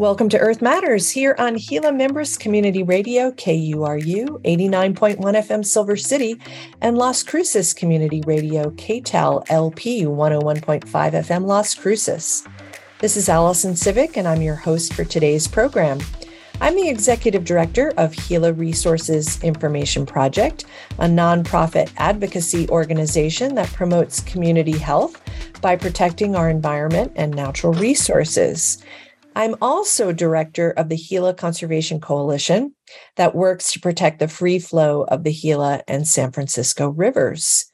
Welcome to Earth Matters here on Gila Mimbres Community Radio, KURU 89.1 FM Silver City, and Las Cruces Community Radio, KTAL LP 101.5 FM Las Cruces. This is Allyson Siwik, and I'm your host for today's program. I'm the executive director of Gila Resources Information Project, a nonprofit advocacy organization that promotes community health by protecting our environment and natural resources. I'm also director of the Gila Conservation Coalition that works to protect the free flow of the Gila and San Francisco rivers.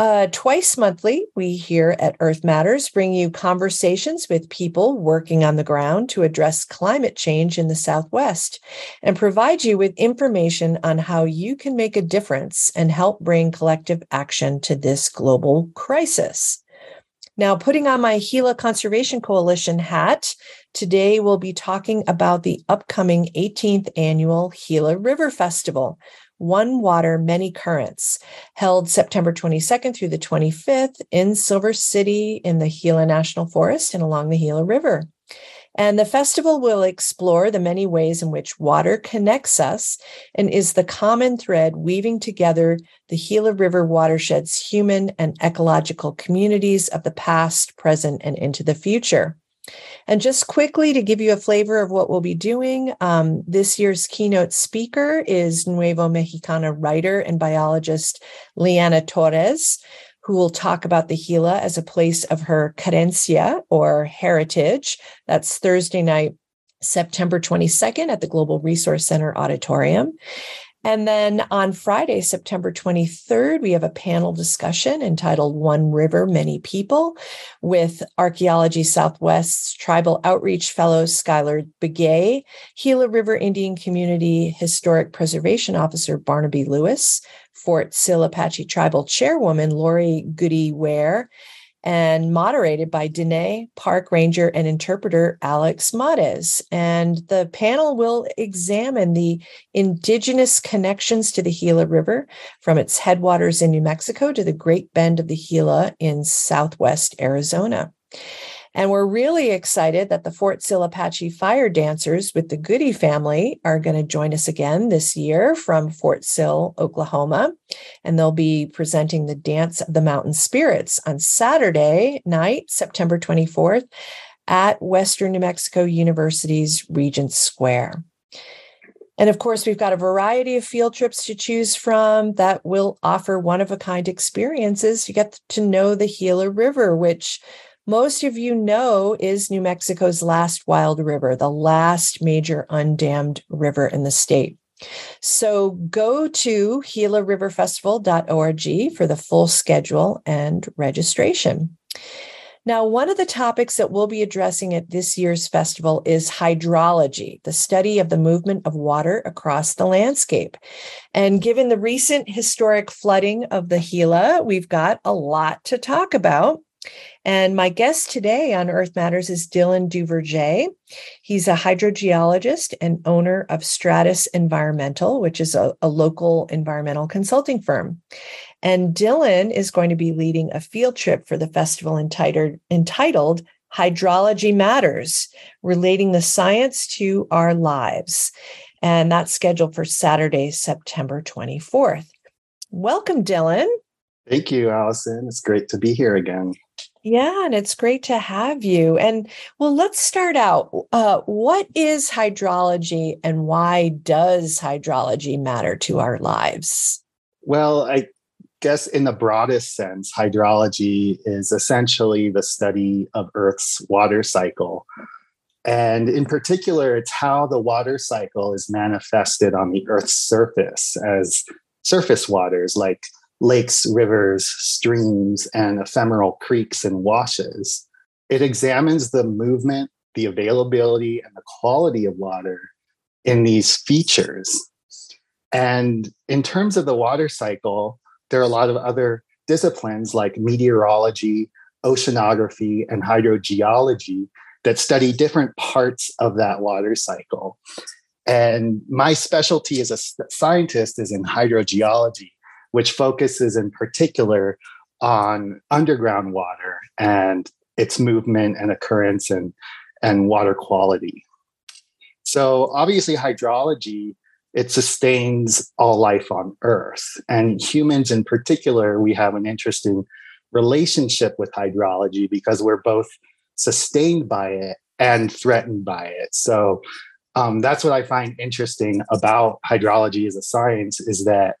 Uh, twice monthly, we here at Earth Matters bring you conversations with people working on the ground to address climate change in the Southwest and provide you with information on how you can make a difference and help bring collective action to this global crisis. Now, putting on my Gila Conservation Coalition hat, today we'll be talking about the upcoming 18th annual Gila River Festival, One Water, Many Currents, held September 22nd through the 25th in Silver City in the Gila National Forest and along the Gila River. And the festival will explore the many ways in which water connects us and is the common thread weaving together the Gila River watershed's human and ecological communities of the past, present, and into the future. And just quickly to give you a flavor of what we'll be doing, um, this year's keynote speaker is Nuevo Mexicana writer and biologist Leeanna Torres who will talk about the Gila as a place of her querencia or heritage. That's Thursday night, September 22nd at the Global Resource Center Auditorium. And then on Friday, September 23rd, we have a panel discussion entitled One River, Many People with Archaeology Southwest's Tribal Outreach Fellow Skylar Begay, Gila River Indian Community Historic Preservation Officer Barnaby Lewis, Fort Sill Apache Tribal Chairwoman Lori Gooday Ware, and moderated by Dene Park Ranger and interpreter Alex Mades. And the panel will examine the indigenous connections to the Gila River from its headwaters in New Mexico to the Great Bend of the Gila in southwest Arizona. And we're really excited that the Fort Sill Apache Fire Dancers with the Gooday family are going to join us again this year from Fort Sill, Oklahoma. And they'll be presenting the Dance of the Mountain Spirits on Saturday night, September 24th at Western New Mexico University's Regent Square. And of course, we've got a variety of field trips to choose from that will offer one of a kind experiences. You get to know the Gila River, which most of you know is New Mexico's last wild river, the last major undammed river in the state. So go to GilaRiverFestival.org for the full schedule and registration. Now, one of the topics that we'll be addressing at this year's festival is hydrology, the study of the movement of water across the landscape. And given the recent historic flooding of the Gila, we've got a lot to talk about. And my guest today on Earth Matters is Dylan Duvergé. He's a hydrogeologist and owner of Stratus Environmental, which is a, a, local environmental consulting firm. And Dylan is going to be leading a field trip for the festival entitled, entitled Hydrology Matters, relating the science to our lives. And that's scheduled for Saturday, September 24th. Welcome, Dylan. Thank you, Allyson. It's great to be here again. Yeah, and it's great to have you. And well, let's start out. Uh, what is hydrology and why does hydrology matter to our lives? Well, I guess in the broadest sense, hydrology is essentially the study of Earth's water cycle. And in particular, it's how the water cycle is manifested on the Earth's surface as surface waters like lakes, rivers, streams, and ephemeral creeks and washes. It examines the movement, the availability, and the quality of water in these features. And in terms of the water cycle, there are a lot of other disciplines like meteorology, oceanography, and hydrogeology that study different parts of that water cycle. And my specialty as a scientist is in hydrogeology which focuses in particular on underground water and its movement and occurrence and, and water quality. So obviously, hydrology it sustains all life on Earth, and humans in particular, we have an interesting relationship with hydrology because we're both sustained by it and threatened by it. So um, that's what I find interesting about hydrology as a science is that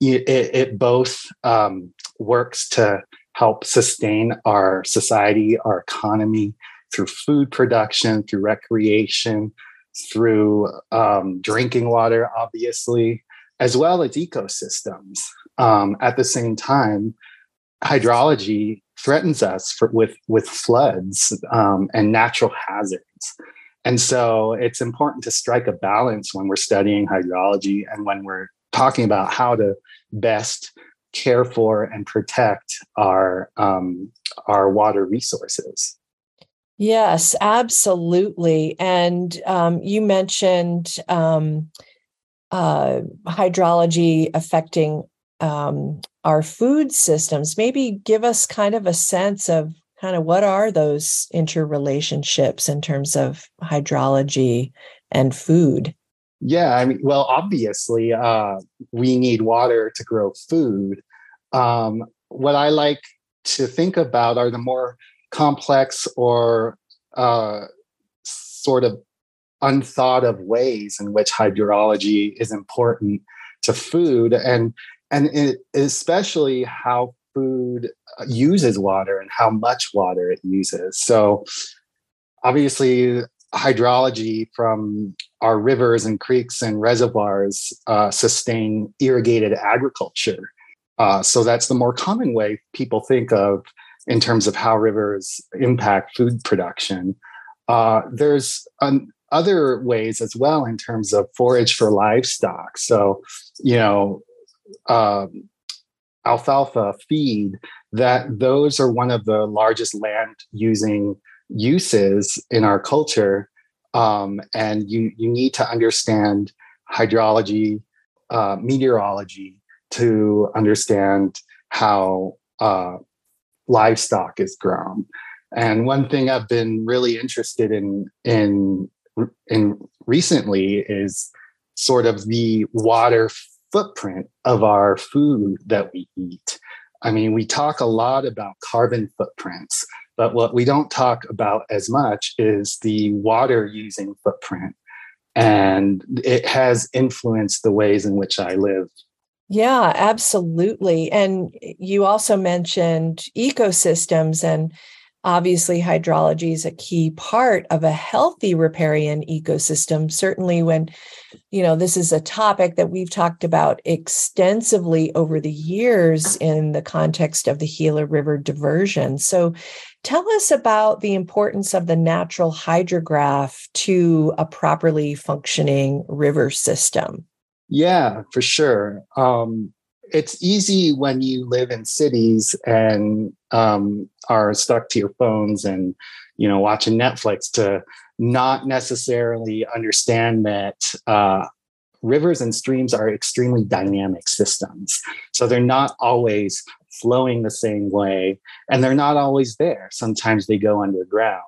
it, it both um, works to help sustain our society, our economy through food production, through recreation, through um, drinking water, obviously, as well as ecosystems. Um, at the same time, hydrology threatens us for, with with floods um, and natural hazards. And so it's important to strike a balance when we're studying hydrology and when we're talking about how to best care for and protect our um, our water resources. Yes, absolutely. And um, you mentioned um, uh, hydrology affecting um, our food systems. Maybe give us kind of a sense of kind of what are those interrelationships in terms of hydrology and food? Yeah, I mean, well, obviously, uh, we need water to grow food. Um, what I like to think about are the more complex or uh, sort of unthought of ways in which hydrology is important to food and and it, especially how food uh, uses water and how much water it uses. So, obviously, hydrology from our rivers and creeks and reservoirs uh, sustain irrigated agriculture. Uh, so, that's the more common way people think of in terms of how rivers impact food production. Uh, there's an, other ways as well in terms of forage for livestock. So, you know, um, alfalfa feed, that those are one of the largest land using uses in our culture. Um, and you, you need to understand hydrology, uh, meteorology to understand how uh, livestock is grown. And one thing I've been really interested in in in recently is sort of the water footprint of our food that we eat. I mean, we talk a lot about carbon footprints, but what we don't talk about as much is the water using footprint. And it has influenced the ways in which I live. Yeah, absolutely. And you also mentioned ecosystems and obviously hydrology is a key part of a healthy riparian ecosystem. Certainly when you know this is a topic that we've talked about extensively over the years in the context of the gila river diversion. So tell us about the importance of the natural hydrograph to a properly functioning river system. Yeah for sure. Um, it's easy when you live in cities and um, are stuck to your phones and you know watching Netflix to not necessarily understand that uh, rivers and streams are extremely dynamic systems. So they're not always flowing the same way, and they're not always there. Sometimes they go underground.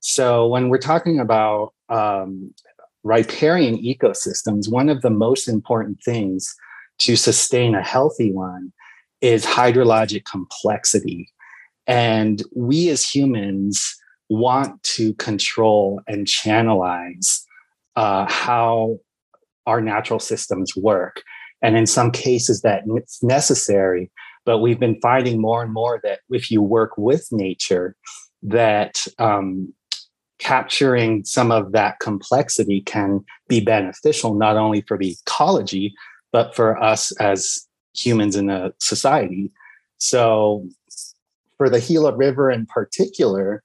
So when we're talking about um, riparian ecosystems, one of the most important things to sustain a healthy one is hydrologic complexity. And we as humans want to control and channelize uh, how our natural systems work. And in some cases, that it's necessary. But we've been finding more and more that if you work with nature, that um, capturing some of that complexity can be beneficial not only for the ecology but for us as humans in a society. So, for the Gila River in particular,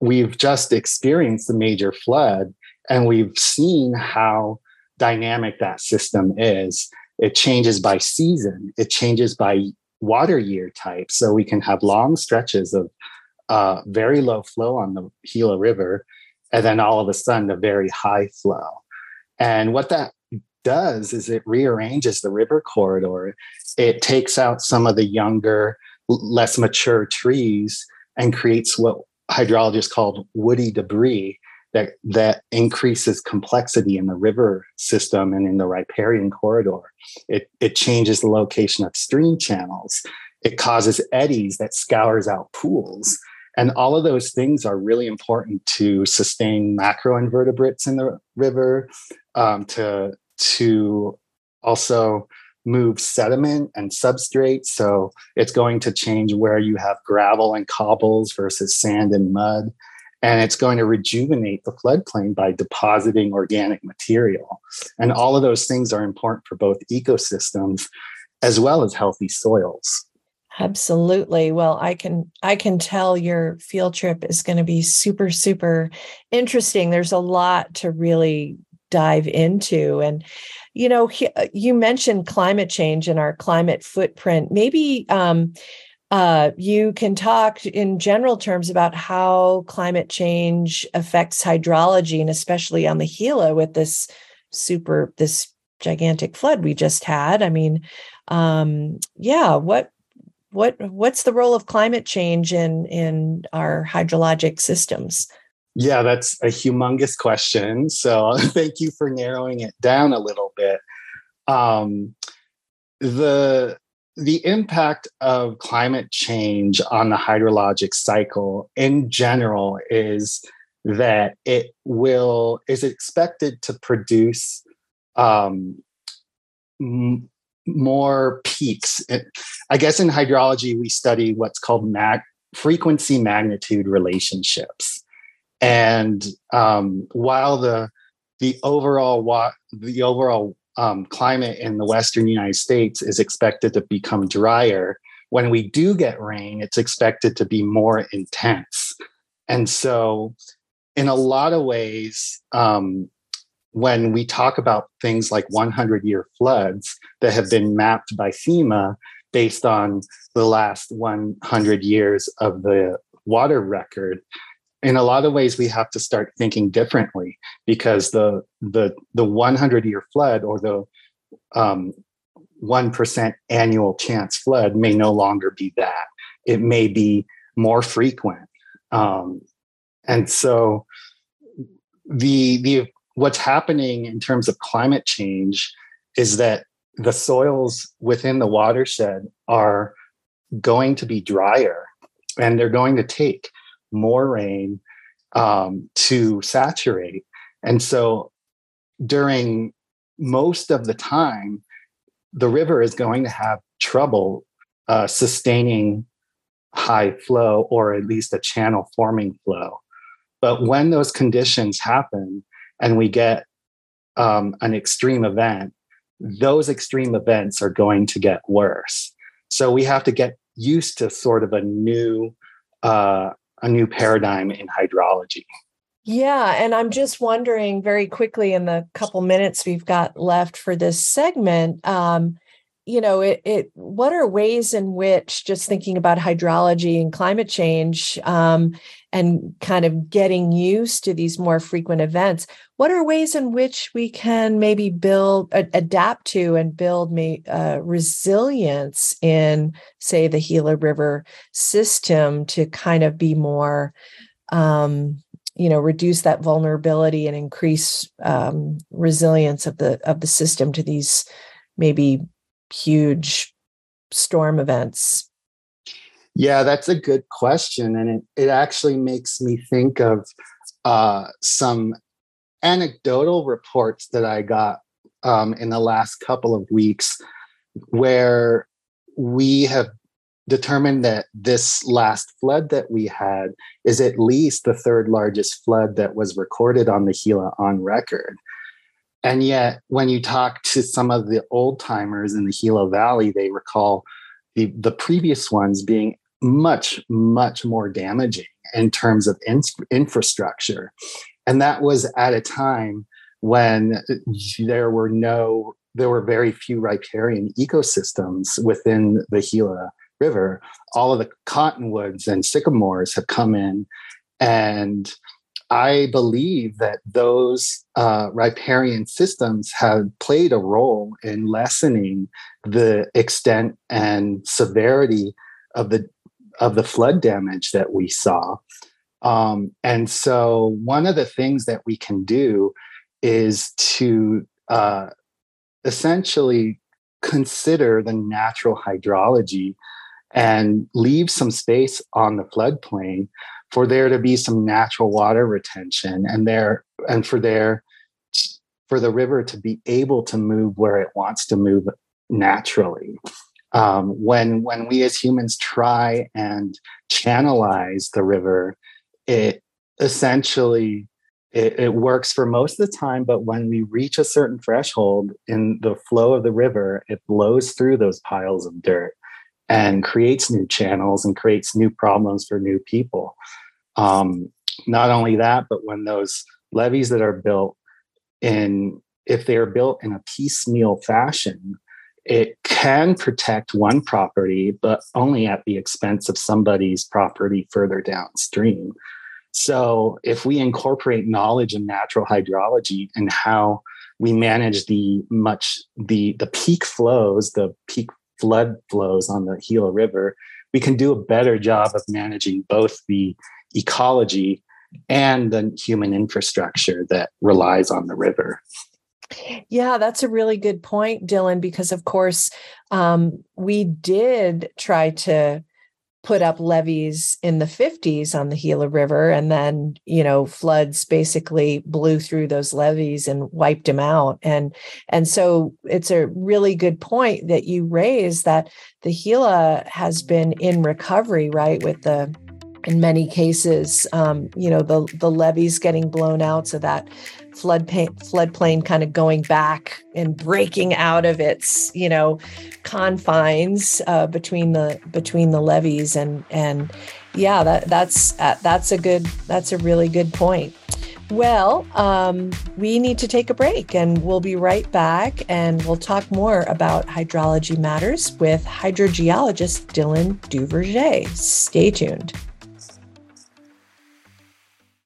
we've just experienced a major flood and we've seen how dynamic that system is. It changes by season, it changes by water year type. So, we can have long stretches of uh, very low flow on the Gila River, and then all of a sudden, a very high flow. And what that does is it rearranges the river corridor. It takes out some of the younger, less mature trees and creates what hydrologists call woody debris. that that increases complexity in the river system and in the riparian corridor. It it changes the location of stream channels. It causes eddies that scours out pools. And all of those things are really important to sustain macroinvertebrates in the river, um, to to also move sediment and substrate. So it's going to change where you have gravel and cobbles versus sand and mud. And it's going to rejuvenate the floodplain by depositing organic material. And all of those things are important for both ecosystems as well as healthy soils. Absolutely. Well, I can I can tell your field trip is going to be super super interesting. There's a lot to really dive into and you know uh, you mentioned climate change and our climate footprint. Maybe um, uh, you can talk in general terms about how climate change affects hydrology and especially on the gila with this super this gigantic flood we just had. I mean um, yeah what what what's the role of climate change in in our hydrologic systems yeah, that's a humongous question. So thank you for narrowing it down a little bit. Um, the the impact of climate change on the hydrologic cycle in general is that it will is expected to produce um, m- more peaks. It, I guess in hydrology we study what's called mag- frequency magnitude relationships. And um, while the the overall wa- the overall um, climate in the western United States is expected to become drier, when we do get rain, it's expected to be more intense. And so, in a lot of ways, um, when we talk about things like 100 year floods that have been mapped by FEMA based on the last 100 years of the water record, in a lot of ways we have to start thinking differently because the the the 100 year flood or the um, 1% annual chance flood may no longer be that. It may be more frequent. Um, and so the the what's happening in terms of climate change is that the soils within the watershed are going to be drier and they're going to take more rain um, to saturate. And so during most of the time, the river is going to have trouble uh, sustaining high flow or at least a channel forming flow. But when those conditions happen and we get um, an extreme event, those extreme events are going to get worse. So we have to get used to sort of a new uh, a new paradigm in hydrology. Yeah, and I'm just wondering very quickly in the couple minutes we've got left for this segment, um, you know, it, it what are ways in which just thinking about hydrology and climate change um, and kind of getting used to these more frequent events, what are ways in which we can maybe build, adapt to, and build may, uh, resilience in, say, the Gila River system to kind of be more, um, you know, reduce that vulnerability and increase um, resilience of the of the system to these maybe huge storm events? Yeah, that's a good question. And it, it actually makes me think of uh, some anecdotal reports that I got um, in the last couple of weeks where we have determined that this last flood that we had is at least the third largest flood that was recorded on the Gila on record. And yet, when you talk to some of the old timers in the Gila Valley, they recall the, the previous ones being much, much more damaging in terms of in, infrastructure. And that was at a time when there were no, there were very few riparian ecosystems within the Gila River. All of the cottonwoods and sycamores have come in and I believe that those uh, riparian systems have played a role in lessening the extent and severity of the of the flood damage that we saw. Um, and so, one of the things that we can do is to uh, essentially consider the natural hydrology and leave some space on the floodplain for there to be some natural water retention and there and for there for the river to be able to move where it wants to move naturally. Um, when when we as humans try and channelize the river it essentially it, it, works for most of the time but when we reach a certain threshold in the flow of the river it blows through those piles of dirt and creates new channels and creates new problems for new people um, not only that but when those levees that are built in if they are built in a piecemeal fashion it can protect one property, but only at the expense of somebody's property further downstream. So, if we incorporate knowledge in natural hydrology and how we manage the much the the peak flows, the peak flood flows on the Gila River, we can do a better job of managing both the ecology and the human infrastructure that relies on the river. Yeah, that's a really good point, Dylan, because of course, um, we did try to put up levees in the 50s on the Gila River, and then, you know, floods basically blew through those levees and wiped them out. And, and so it's a really good point that you raise that the Gila has been in recovery, right, with the in many cases, um, you know, the the levees getting blown out, so that floodplain floodplain kind of going back and breaking out of its you know confines uh, between the between the levees. And and yeah that that's uh, that's a good that's a really good point. Well um, we need to take a break and we'll be right back and we'll talk more about hydrology matters with hydrogeologist dylan duvergé. Stay tuned